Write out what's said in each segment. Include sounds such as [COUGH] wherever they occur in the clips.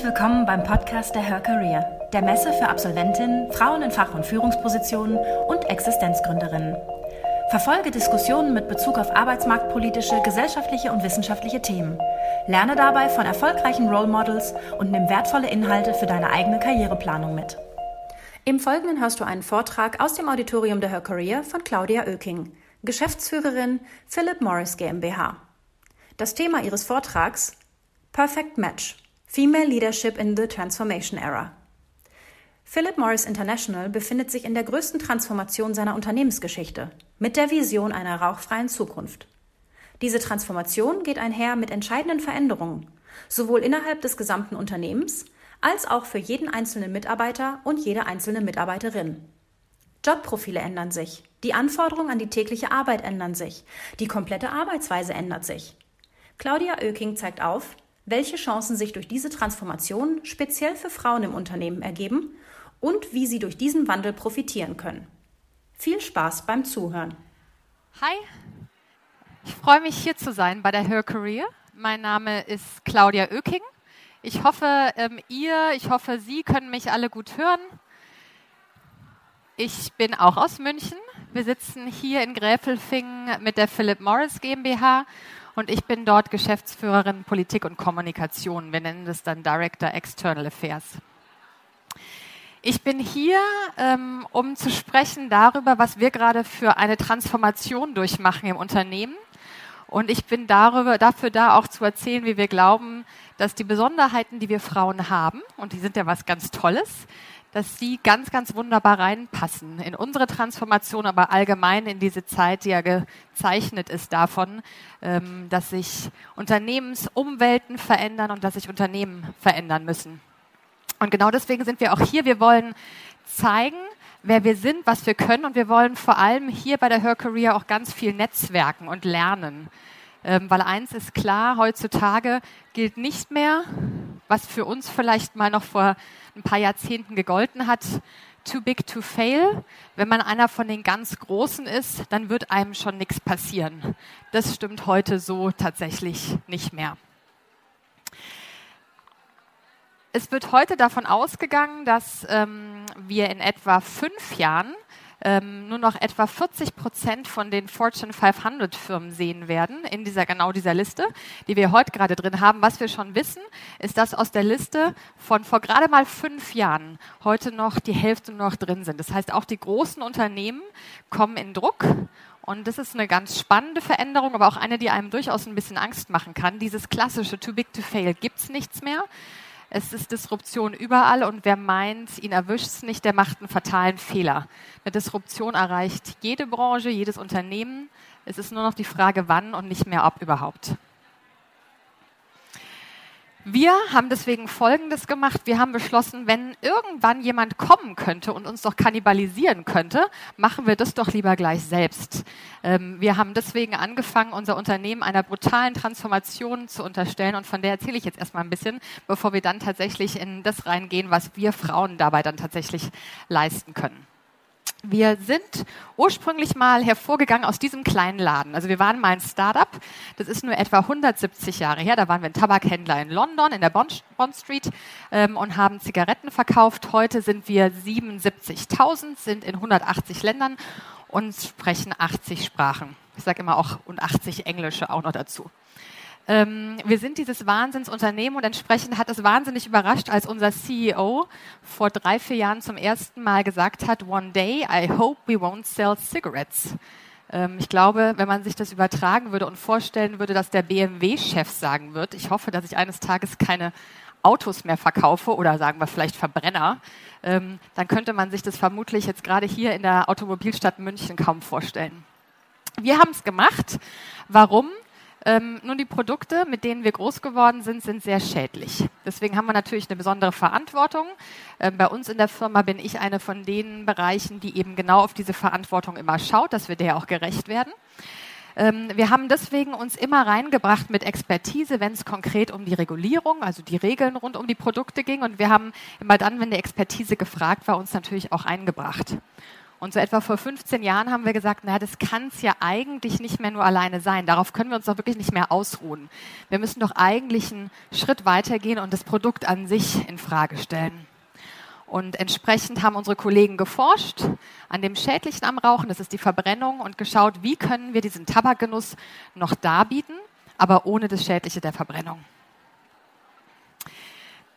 Herzlich willkommen beim Podcast der Her Career, der Messe für Absolventinnen, Frauen in Fach- und Führungspositionen und Existenzgründerinnen. Verfolge Diskussionen mit Bezug auf arbeitsmarktpolitische, gesellschaftliche und wissenschaftliche Themen. Lerne dabei von erfolgreichen Role Models und nimm wertvolle Inhalte für deine eigene Karriereplanung mit. Im Folgenden hörst du einen Vortrag aus dem Auditorium der Her Career von Claudia Oeking, Geschäftsführerin Philip Morris GmbH. Das Thema ihres Vortrags Perfect Match Female Leadership in the Transformation Era. Philip Morris International befindet sich in der größten Transformation seiner Unternehmensgeschichte mit der Vision einer rauchfreien Zukunft. Diese Transformation geht einher mit entscheidenden Veränderungen, sowohl innerhalb des gesamten Unternehmens als auch für jeden einzelnen Mitarbeiter und jede einzelne Mitarbeiterin. Jobprofile ändern sich, die Anforderungen an die tägliche Arbeit ändern sich, die komplette Arbeitsweise ändert sich. Claudia Oeking zeigt auf, welche Chancen sich durch diese Transformation speziell für Frauen im Unternehmen ergeben und wie sie durch diesen Wandel profitieren können. Viel Spaß beim Zuhören. Hi, ich freue mich hier zu sein bei der Her Career. Mein Name ist Claudia Oeking. Ich hoffe, ähm, ihr, ich hoffe, Sie können mich alle gut hören. Ich bin auch aus München. Wir sitzen hier in Gräfelfingen mit der Philip Morris GmbH und ich bin dort Geschäftsführerin Politik und Kommunikation. Wir nennen das dann Director External Affairs. Ich bin hier, ähm, um zu sprechen darüber, was wir gerade für eine Transformation durchmachen im Unternehmen. Und ich bin darüber, dafür da auch zu erzählen, wie wir glauben, dass die Besonderheiten, die wir Frauen haben, und die sind ja was ganz Tolles, dass sie ganz, ganz wunderbar reinpassen in unsere Transformation, aber allgemein in diese Zeit, die ja gezeichnet ist davon, ähm, dass sich Unternehmensumwelten verändern und dass sich Unternehmen verändern müssen. Und genau deswegen sind wir auch hier. Wir wollen zeigen, wer wir sind, was wir können und wir wollen vor allem hier bei der Her Career auch ganz viel netzwerken und lernen. Ähm, weil eins ist klar, heutzutage gilt nicht mehr, was für uns vielleicht mal noch vor ein paar Jahrzehnten gegolten hat, too big to fail. Wenn man einer von den ganz Großen ist, dann wird einem schon nichts passieren. Das stimmt heute so tatsächlich nicht mehr. Es wird heute davon ausgegangen, dass ähm, wir in etwa fünf Jahren ähm, nur noch etwa 40 Prozent von den Fortune 500 Firmen sehen werden in dieser genau dieser Liste, die wir heute gerade drin haben. Was wir schon wissen, ist, dass aus der Liste von vor gerade mal fünf Jahren heute noch die Hälfte noch drin sind. Das heißt, auch die großen Unternehmen kommen in Druck und das ist eine ganz spannende Veränderung, aber auch eine, die einem durchaus ein bisschen Angst machen kann. Dieses klassische Too Big to Fail gibt's nichts mehr. Es ist Disruption überall und wer meint, ihn erwischt es nicht, der macht einen fatalen Fehler. Eine Disruption erreicht jede Branche, jedes Unternehmen. Es ist nur noch die Frage, wann und nicht mehr ob überhaupt. Wir haben deswegen Folgendes gemacht. Wir haben beschlossen, wenn irgendwann jemand kommen könnte und uns doch kannibalisieren könnte, machen wir das doch lieber gleich selbst. Ähm, wir haben deswegen angefangen, unser Unternehmen einer brutalen Transformation zu unterstellen und von der erzähle ich jetzt erstmal ein bisschen, bevor wir dann tatsächlich in das reingehen, was wir Frauen dabei dann tatsächlich leisten können. Wir sind ursprünglich mal hervorgegangen aus diesem kleinen Laden. Also wir waren mal ein Startup, das ist nur etwa 170 Jahre her. Da waren wir ein Tabakhändler in London, in der Bond, Street ähm, und haben Zigaretten verkauft. Heute sind wir 77.000, sind in 180 Ländern und sprechen 80 Sprachen. Ich sage immer auch und 80 Englische auch noch dazu. Ähm, wir sind dieses Wahnsinnsunternehmen und entsprechend hat es wahnsinnig überrascht, als unser CEO vor drei, vier Jahren zum ersten Mal gesagt hat, One day I hope we won't sell cigarettes. Ähm, ich glaube, wenn man sich das übertragen würde und vorstellen würde, dass der BMW-Chef sagen wird, ich hoffe, dass ich eines Tages keine Autos mehr verkaufe oder sagen wir vielleicht Verbrenner, ähm, dann könnte man sich das vermutlich jetzt gerade hier in der Automobilstadt München kaum vorstellen. Wir haben es gemacht. Warum? Ähm, nun, die Produkte, mit denen wir groß geworden sind, sind sehr schädlich. Deswegen haben wir natürlich eine besondere Verantwortung. Ähm, bei uns in der Firma bin ich eine von den Bereichen, die eben genau auf diese Verantwortung immer schaut, dass wir der auch gerecht werden. Ähm, wir haben deswegen uns immer reingebracht mit Expertise, wenn es konkret um die Regulierung, also die Regeln rund um die Produkte ging. Und wir haben immer dann, wenn die Expertise gefragt war, uns natürlich auch eingebracht. Und so etwa vor 15 Jahren haben wir gesagt, naja, das kann es ja eigentlich nicht mehr nur alleine sein. Darauf können wir uns doch wirklich nicht mehr ausruhen. Wir müssen doch eigentlich einen Schritt weitergehen und das Produkt an sich in Frage stellen. Und entsprechend haben unsere Kollegen geforscht an dem Schädlichen am Rauchen, das ist die Verbrennung, und geschaut, wie können wir diesen Tabakgenuss noch darbieten, aber ohne das Schädliche der Verbrennung.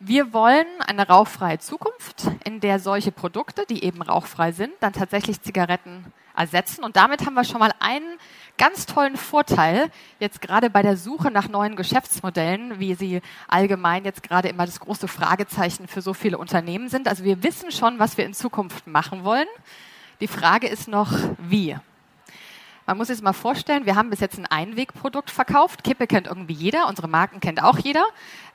Wir wollen eine rauchfreie Zukunft, in der solche Produkte, die eben rauchfrei sind, dann tatsächlich Zigaretten ersetzen. Und damit haben wir schon mal einen ganz tollen Vorteil, jetzt gerade bei der Suche nach neuen Geschäftsmodellen, wie sie allgemein jetzt gerade immer das große Fragezeichen für so viele Unternehmen sind. Also wir wissen schon, was wir in Zukunft machen wollen. Die Frage ist noch, wie. Man muss sich mal vorstellen, wir haben bis jetzt ein Einwegprodukt verkauft. Kippe kennt irgendwie jeder, unsere Marken kennt auch jeder.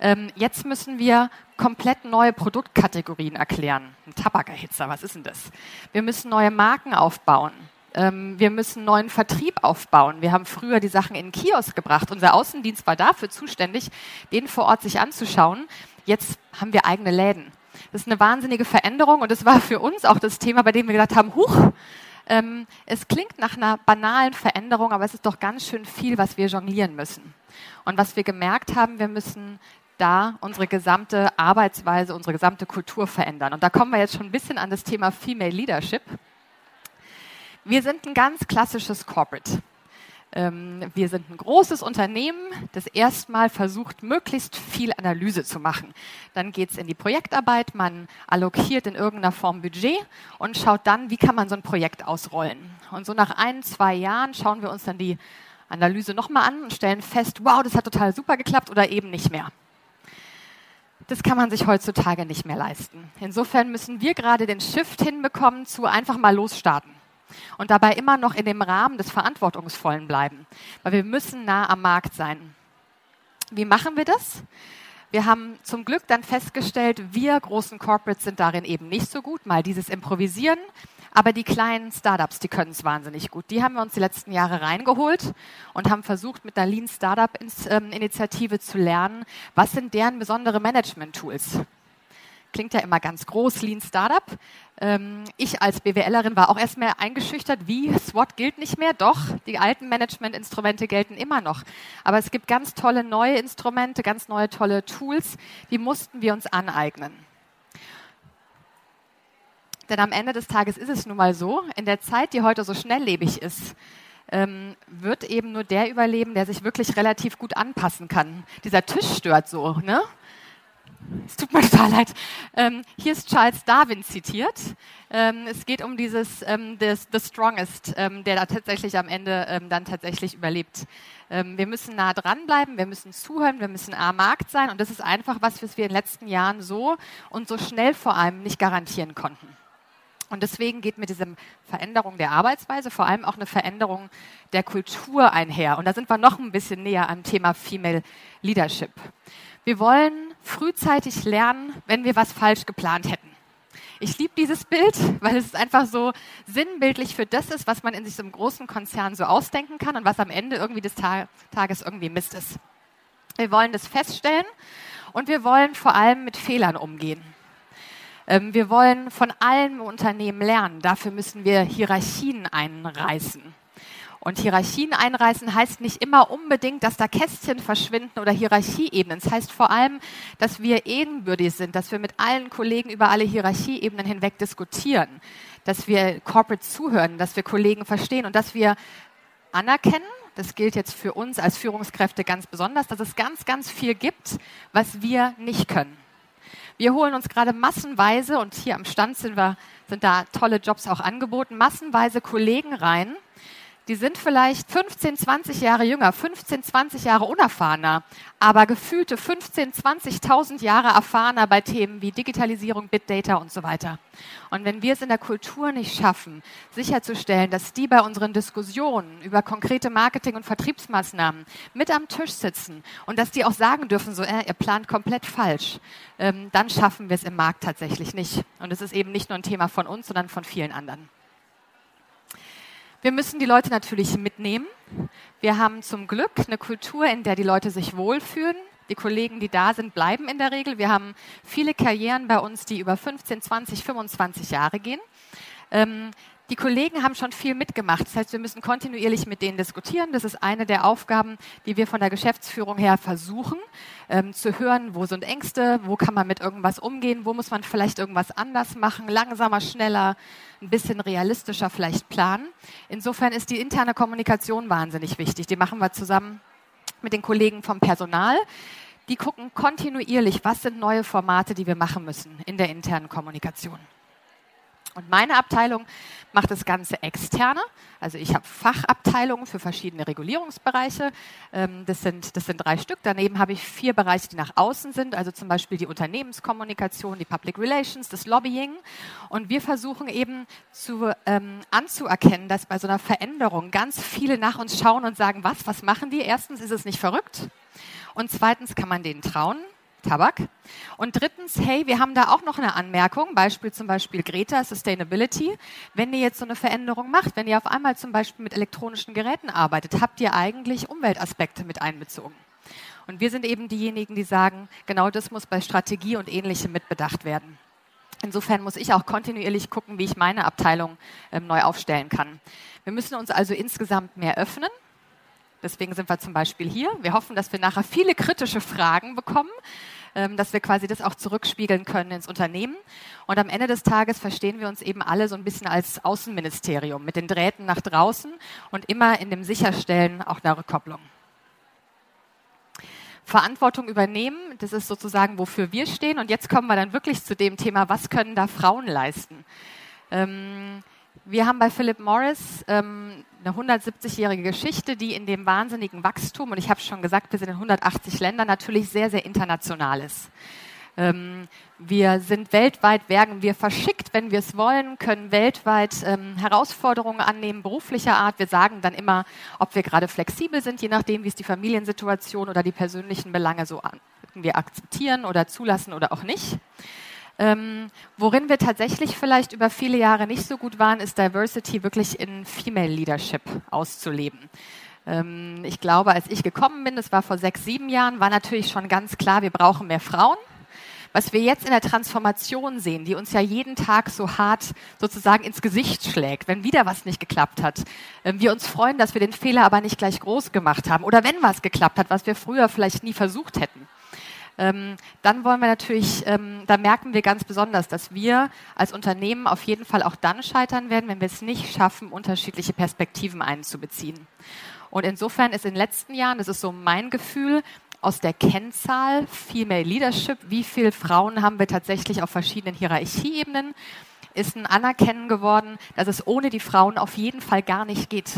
Ähm, jetzt müssen wir komplett neue Produktkategorien erklären. Ein Tabakerhitzer, was ist denn das? Wir müssen neue Marken aufbauen. Ähm, wir müssen neuen Vertrieb aufbauen. Wir haben früher die Sachen in den Kiosk gebracht. Unser Außendienst war dafür zuständig, den vor Ort sich anzuschauen. Jetzt haben wir eigene Läden. Das ist eine wahnsinnige Veränderung und das war für uns auch das Thema, bei dem wir gesagt haben, huch, ähm, es klingt nach einer banalen Veränderung, aber es ist doch ganz schön viel, was wir jonglieren müssen. Und was wir gemerkt haben, wir müssen da unsere gesamte Arbeitsweise, unsere gesamte Kultur verändern. Und da kommen wir jetzt schon ein bisschen an das Thema Female Leadership. Wir sind ein ganz klassisches Corporate. Ähm, wir sind ein großes Unternehmen, das erstmal versucht, möglichst viel Analyse zu machen. Dann geht es in die Projektarbeit, man allokiert in irgendeiner Form Budget und schaut dann, wie kann man so ein Projekt ausrollen. Und so nach ein, zwei Jahren schauen wir uns dann die Analyse nochmal an und stellen fest, wow, das hat total super geklappt oder eben nicht mehr. Das kann man sich heutzutage nicht mehr leisten. Insofern müssen wir gerade den Shift hinbekommen zu einfach mal losstarten und dabei immer noch in dem Rahmen des Verantwortungsvollen bleiben, weil wir müssen nah am Markt sein. Wie machen wir das? Wir haben zum Glück dann festgestellt, wir großen Corporates sind darin eben nicht so gut, mal dieses Improvisieren, aber die kleinen Startups, die können es wahnsinnig gut. Die haben wir uns die letzten Jahre reingeholt und haben versucht, mit der Lean Startup ähm, Initiative zu lernen, was sind deren besondere Management-Tools klingt ja immer ganz groß, Lean Startup. Ähm, ich als BWLerin war auch erstmal eingeschüchtert, wie SWOT gilt nicht mehr. Doch, die alten Managementinstrumente gelten immer noch. Aber es gibt ganz tolle neue Instrumente, ganz neue tolle Tools, die mussten wir uns aneignen. Denn am Ende des Tages ist es nun mal so, in der Zeit, die heute so schnelllebig ist, ähm, wird eben nur der überleben, der sich wirklich relativ gut anpassen kann. Dieser Tisch stört so, ne? Es tut mir [LAUGHS] total leid. Ähm, hier ist Charles Darwin zitiert. Ähm, es geht um dieses ähm, des, The Strongest, ähm, der da tatsächlich am Ende ähm, dann tatsächlich überlebt. Ähm, wir müssen nah dranbleiben, wir müssen zuhören, wir müssen am Markt sein und das ist einfach was, was wir in den letzten Jahren so und so schnell vor allem nicht garantieren konnten. Und deswegen geht mit dieser Veränderung der Arbeitsweise vor allem auch eine Veränderung der Kultur einher. Und da sind wir noch ein bisschen näher am Thema Female Leadership. Wir wollen frühzeitig lernen, wenn wir was falsch geplant hätten. Ich liebe dieses Bild, weil es einfach so sinnbildlich für das ist, was man in sich so einem großen Konzern so ausdenken kann und was am Ende irgendwie des Tages irgendwie Mist ist. Wir wollen das feststellen und wir wollen vor allem mit Fehlern umgehen. Ähm, wir wollen von allen Unternehmen lernen. Dafür müssen wir Hierarchien einreißen. Und Hierarchien einreißen heißt nicht immer unbedingt, dass da Kästchen verschwinden oder Hierarchieebenen. Es das heißt vor allem, dass wir ebenbürtig sind, dass wir mit allen Kollegen über alle Hierarchieebenen hinweg diskutieren, dass wir corporate zuhören, dass wir Kollegen verstehen und dass wir anerkennen, das gilt jetzt für uns als Führungskräfte ganz besonders, dass es ganz, ganz viel gibt, was wir nicht können. Wir holen uns gerade massenweise, und hier am Stand sind, wir, sind da tolle Jobs auch angeboten, massenweise Kollegen rein, die sind vielleicht 15, 20 Jahre jünger, 15, 20 Jahre unerfahrener, aber gefühlte 15, 20.000 Jahre erfahrener bei Themen wie Digitalisierung, Big Data und so weiter. Und wenn wir es in der Kultur nicht schaffen, sicherzustellen, dass die bei unseren Diskussionen über konkrete Marketing- und Vertriebsmaßnahmen mit am Tisch sitzen und dass die auch sagen dürfen, so, äh, ihr plant komplett falsch, ähm, dann schaffen wir es im Markt tatsächlich nicht. Und es ist eben nicht nur ein Thema von uns, sondern von vielen anderen. Wir müssen die Leute natürlich mitnehmen. Wir haben zum Glück eine Kultur, in der die Leute sich wohlfühlen. Die Kollegen, die da sind, bleiben in der Regel. Wir haben viele Karrieren bei uns, die über 15, 20, 25 Jahre gehen. Die Kollegen haben schon viel mitgemacht. Das heißt, wir müssen kontinuierlich mit denen diskutieren. Das ist eine der Aufgaben, die wir von der Geschäftsführung her versuchen, ähm, zu hören, wo sind Ängste, wo kann man mit irgendwas umgehen, wo muss man vielleicht irgendwas anders machen, langsamer, schneller, ein bisschen realistischer vielleicht planen. Insofern ist die interne Kommunikation wahnsinnig wichtig. Die machen wir zusammen mit den Kollegen vom Personal. Die gucken kontinuierlich, was sind neue Formate, die wir machen müssen in der internen Kommunikation. Und meine Abteilung macht das Ganze externe. Also ich habe Fachabteilungen für verschiedene Regulierungsbereiche. Ähm, das sind, das sind drei Stück. Daneben habe ich vier Bereiche, die nach außen sind, also zum Beispiel die Unternehmenskommunikation, die Public Relations, das Lobbying. Und wir versuchen eben zu, ähm, anzuerkennen, dass bei so einer Veränderung ganz viele nach uns schauen und sagen, was, was machen die? Erstens ist es nicht verrückt. Und zweitens kann man denen trauen. Tabak. Und drittens, hey, wir haben da auch noch eine Anmerkung, Beispiel zum Beispiel Greta, Sustainability. Wenn ihr jetzt so eine Veränderung macht, wenn ihr auf einmal zum Beispiel mit elektronischen Geräten arbeitet, habt ihr eigentlich Umweltaspekte mit einbezogen. Und wir sind eben diejenigen, die sagen, genau das muss bei Strategie und Ähnlichem mitbedacht werden. Insofern muss ich auch kontinuierlich gucken, wie ich meine Abteilung ähm, neu aufstellen kann. Wir müssen uns also insgesamt mehr öffnen. Deswegen sind wir zum Beispiel hier. Wir hoffen, dass wir nachher viele kritische Fragen bekommen, ähm, dass wir quasi das auch zurückspiegeln können ins Unternehmen. Und am Ende des Tages verstehen wir uns eben alle so ein bisschen als Außenministerium mit den Drähten nach draußen und immer in dem Sicherstellen auch einer Rückkopplung. Verantwortung übernehmen, das ist sozusagen, wofür wir stehen. Und jetzt kommen wir dann wirklich zu dem Thema, was können da Frauen leisten? Ähm, wir haben bei Philip Morris ähm, eine 170-jährige Geschichte, die in dem wahnsinnigen Wachstum, und ich habe schon gesagt, wir sind in 180 Ländern, natürlich sehr, sehr international ist. Ähm, wir sind weltweit, werden wir verschickt, wenn wir es wollen, können weltweit ähm, Herausforderungen annehmen, beruflicher Art. Wir sagen dann immer, ob wir gerade flexibel sind, je nachdem, wie es die Familiensituation oder die persönlichen Belange so an, wir akzeptieren oder zulassen oder auch nicht. Ähm, worin wir tatsächlich vielleicht über viele Jahre nicht so gut waren, ist Diversity wirklich in Female Leadership auszuleben. Ähm, ich glaube, als ich gekommen bin, das war vor sechs, sieben Jahren, war natürlich schon ganz klar, wir brauchen mehr Frauen. Was wir jetzt in der Transformation sehen, die uns ja jeden Tag so hart sozusagen ins Gesicht schlägt, wenn wieder was nicht geklappt hat. Ähm, wir uns freuen, dass wir den Fehler aber nicht gleich groß gemacht haben oder wenn was geklappt hat, was wir früher vielleicht nie versucht hätten ähm, dann wollen wir natürlich, ähm, da merken wir ganz besonders, dass wir als Unternehmen auf jeden Fall auch dann scheitern werden, wenn wir es nicht schaffen, unterschiedliche Perspektiven einzubeziehen. Und insofern ist in den letzten Jahren, das ist so mein Gefühl, aus der Kennzahl Female Leadership, wie viele Frauen haben wir tatsächlich auf verschiedenen Hierarchieebenen, ist ein Anerkennen geworden, dass es ohne die Frauen auf jeden Fall gar nicht geht.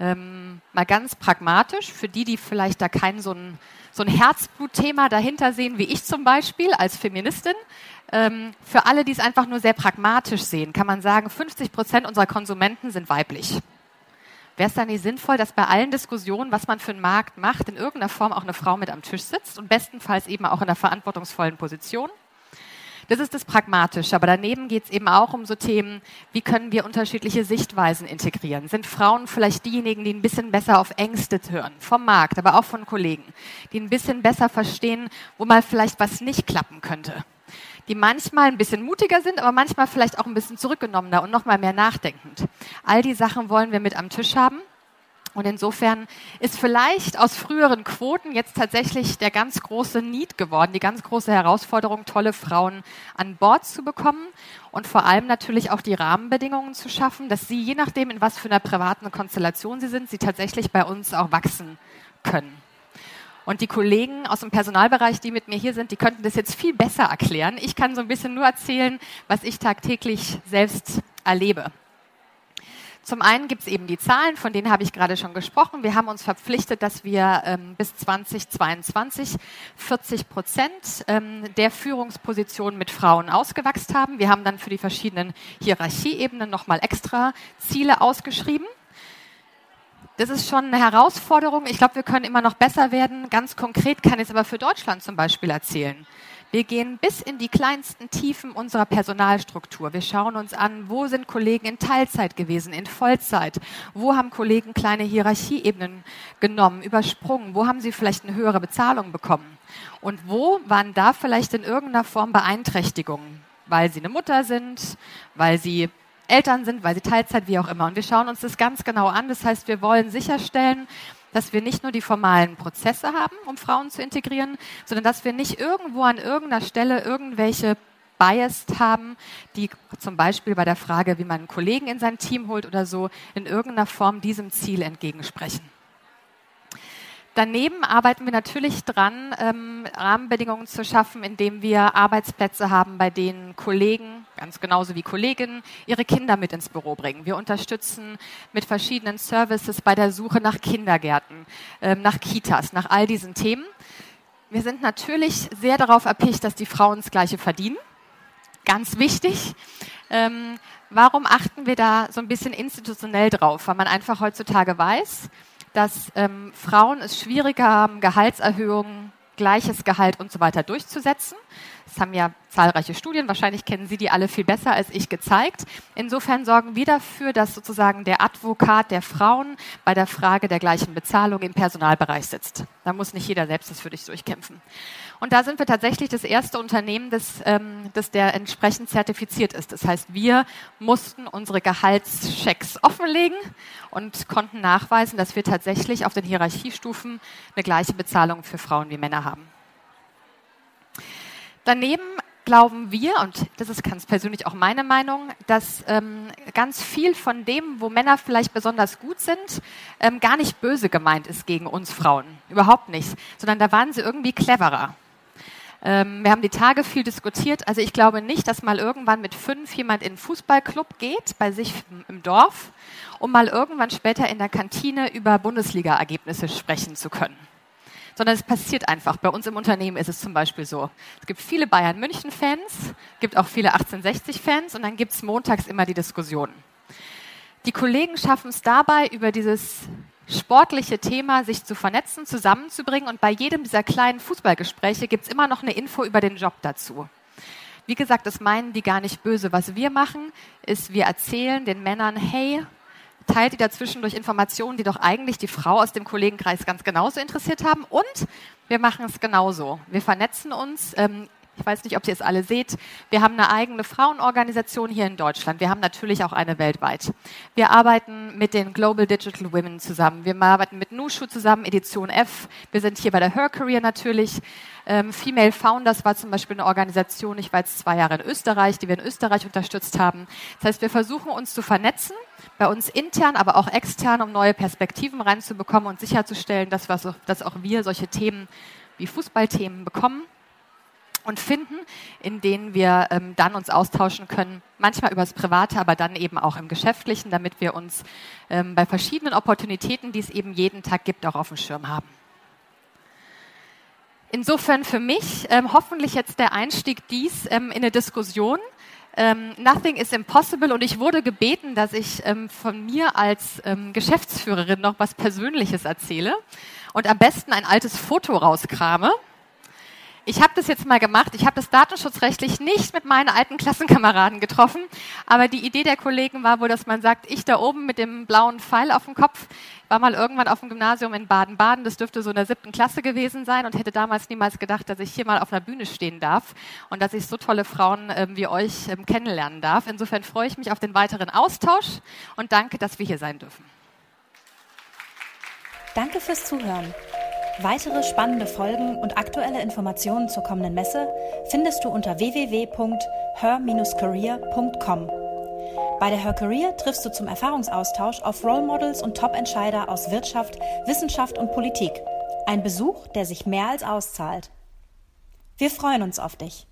Ähm, mal ganz pragmatisch, für die, die vielleicht da kein so ein so ein Herzblutthema dahinter sehen, wie ich zum Beispiel als Feministin. Ähm, für alle, die es einfach nur sehr pragmatisch sehen, kann man sagen, 50 Prozent unserer Konsumenten sind weiblich. Wäre es dann nicht sinnvoll, dass bei allen Diskussionen, was man für einen Markt macht, in irgendeiner Form auch eine Frau mit am Tisch sitzt und bestenfalls eben auch in einer verantwortungsvollen Position? Das ist das Pragmatische. Aber daneben geht es eben auch um so Themen, wie können wir unterschiedliche Sichtweisen integrieren? Sind Frauen vielleicht diejenigen, die ein bisschen besser auf Ängste hören, vom Markt, aber auch von Kollegen, die ein bisschen besser verstehen, wo mal vielleicht was nicht klappen könnte? die manchmal ein bisschen mutiger sind, aber manchmal vielleicht auch ein bisschen zurückgenommener und nochmal mehr nachdenkend. All die Sachen wollen wir mit am Tisch haben. Und insofern ist vielleicht aus früheren Quoten jetzt tatsächlich der ganz große Need geworden, die ganz große Herausforderung, tolle Frauen an Bord zu bekommen und vor allem natürlich auch die Rahmenbedingungen zu schaffen, dass sie, je nachdem, in was für einer privaten Konstellation sie sind, sie tatsächlich bei uns auch wachsen können. Und die Kollegen aus dem Personalbereich, die mit mir hier sind, die könnten das jetzt viel besser erklären. Ich kann so ein bisschen nur erzählen, was ich tagtäglich selbst erlebe. Zum einen gibt es eben die Zahlen, von denen habe ich gerade schon gesprochen. Wir haben uns verpflichtet, dass wir ähm, bis 2022 40 Prozent ähm, der Führungspositionen mit Frauen ausgewachsen haben. Wir haben dann für die verschiedenen Hierarchieebenen nochmal extra Ziele ausgeschrieben. Das ist schon eine Herausforderung. Ich glaube, wir können immer noch besser werden. Ganz konkret kann ich es aber für Deutschland zum Beispiel erzählen. Wir gehen bis in die kleinsten Tiefen unserer Personalstruktur. Wir schauen uns an, wo sind Kollegen in Teilzeit gewesen, in Vollzeit? Wo haben Kollegen kleine Hierarchieebenen genommen, übersprungen? Wo haben sie vielleicht eine höhere Bezahlung bekommen? Und wo waren da vielleicht in irgendeiner Form Beeinträchtigungen? Weil sie eine Mutter sind, weil sie Eltern sind, weil sie Teilzeit, wie auch immer. Und wir schauen uns das ganz genau an. Das heißt, wir wollen sicherstellen, dass wir nicht nur die formalen Prozesse haben, um Frauen zu integrieren, sondern dass wir nicht irgendwo an irgendeiner Stelle irgendwelche Bias haben, die zum Beispiel bei der Frage, wie man einen Kollegen in sein Team holt oder so, in irgendeiner Form diesem Ziel entgegensprechen. Daneben arbeiten wir natürlich dran, ähm, Rahmenbedingungen zu schaffen, indem wir Arbeitsplätze haben, bei denen Kollegen, ganz genauso wie Kolleginnen, ihre Kinder mit ins Büro bringen. Wir unterstützen mit verschiedenen Services bei der Suche nach Kindergärten, ähm, nach Kitas, nach all diesen Themen. Wir sind natürlich sehr darauf erpicht, dass die Frauen das Gleiche verdienen. Ganz wichtig. Ähm, warum achten wir da so ein bisschen institutionell drauf? Weil man einfach heutzutage weiß, dass ähm, Frauen es schwieriger haben, Gehaltserhöhungen, gleiches Gehalt und so weiter durchzusetzen. Das haben ja zahlreiche Studien, wahrscheinlich kennen Sie die alle viel besser als ich gezeigt. Insofern sorgen wir dafür, dass sozusagen der Advokat der Frauen bei der Frage der gleichen Bezahlung im Personalbereich sitzt. Da muss nicht jeder selbst das für dich durchkämpfen. Und da sind wir tatsächlich das erste Unternehmen, das, ähm, das der entsprechend zertifiziert ist. Das heißt, wir mussten unsere Gehaltschecks offenlegen und konnten nachweisen, dass wir tatsächlich auf den Hierarchiestufen eine gleiche Bezahlung für Frauen wie Männer haben. Daneben glauben wir, und das ist ganz persönlich auch meine Meinung, dass ähm, ganz viel von dem, wo Männer vielleicht besonders gut sind, ähm, gar nicht böse gemeint ist gegen uns Frauen. Überhaupt nicht. Sondern da waren sie irgendwie cleverer. Ähm, wir haben die Tage viel diskutiert. Also ich glaube nicht, dass mal irgendwann mit fünf jemand in einen Fußballclub geht, bei sich im Dorf, um mal irgendwann später in der Kantine über Bundesliga-Ergebnisse sprechen zu können sondern es passiert einfach. Bei uns im Unternehmen ist es zum Beispiel so. Es gibt viele Bayern-München-Fans, gibt auch viele 1860-Fans und dann gibt es montags immer die Diskussion. Die Kollegen schaffen es dabei, über dieses sportliche Thema sich zu vernetzen, zusammenzubringen und bei jedem dieser kleinen Fußballgespräche gibt es immer noch eine Info über den Job dazu. Wie gesagt, das meinen die gar nicht böse. Was wir machen, ist, wir erzählen den Männern, hey, teilt ihr dazwischen durch Informationen, die doch eigentlich die Frau aus dem Kollegenkreis ganz genauso interessiert haben. Und wir machen es genauso. Wir vernetzen uns. Ähm, ich weiß nicht, ob ihr es alle seht. Wir haben eine eigene Frauenorganisation hier in Deutschland. Wir haben natürlich auch eine weltweit. Wir arbeiten mit den Global Digital Women zusammen. Wir arbeiten mit Nushu zusammen, Edition F. Wir sind hier bei der Her Career natürlich. Ähm, Female Founders war zum Beispiel eine Organisation, ich war jetzt zwei Jahre in Österreich, die wir in Österreich unterstützt haben. Das heißt, wir versuchen uns zu vernetzen bei uns intern, aber auch extern, um neue Perspektiven reinzubekommen und sicherzustellen, dass, wir, dass auch wir solche Themen wie Fußballthemen bekommen und finden, in denen wir ähm, dann uns austauschen können, manchmal über das Private, aber dann eben auch im Geschäftlichen, damit wir uns ähm, bei verschiedenen Opportunitäten, die es eben jeden Tag gibt, auch auf dem Schirm haben. Insofern für mich ähm, hoffentlich jetzt der Einstieg dies ähm, in eine Diskussion, ähm, Nothing is impossible und ich wurde gebeten, dass ich ähm, von mir als Geschäftsführerin noch was Persönliches erzähle und am besten ein altes Foto rauskrame. Ich habe das jetzt mal gemacht. Ich habe das datenschutzrechtlich nicht mit meinen alten Klassenkameraden getroffen, aber die Idee der Kollegen war wohl, dass man sagt, ich da oben mit dem blauen Pfeil auf dem Kopf war mal irgendwann auf dem Gymnasium in Baden-Baden, das dürfte so in der siebten Klasse gewesen sein und hätte damals niemals gedacht, dass ich hier mal auf einer Bühne stehen darf und dass ich so tolle Frauen ähm, wie euch ähm, kennenlernen darf. Insofern freue ich mich auf den weiteren Austausch und danke, dass wir hier sein dürfen. Danke fürs Zuhören. Weitere spannende Folgen und aktuelle Informationen zur kommenden Messe findest du unter www.her-career.com. Bei der Her Career triffst du zum Erfahrungsaustausch auf Role Models und Top-Entscheider aus Wirtschaft, Wissenschaft und Politik. Ein Besuch, der sich mehr als auszahlt. Wir freuen uns auf dich.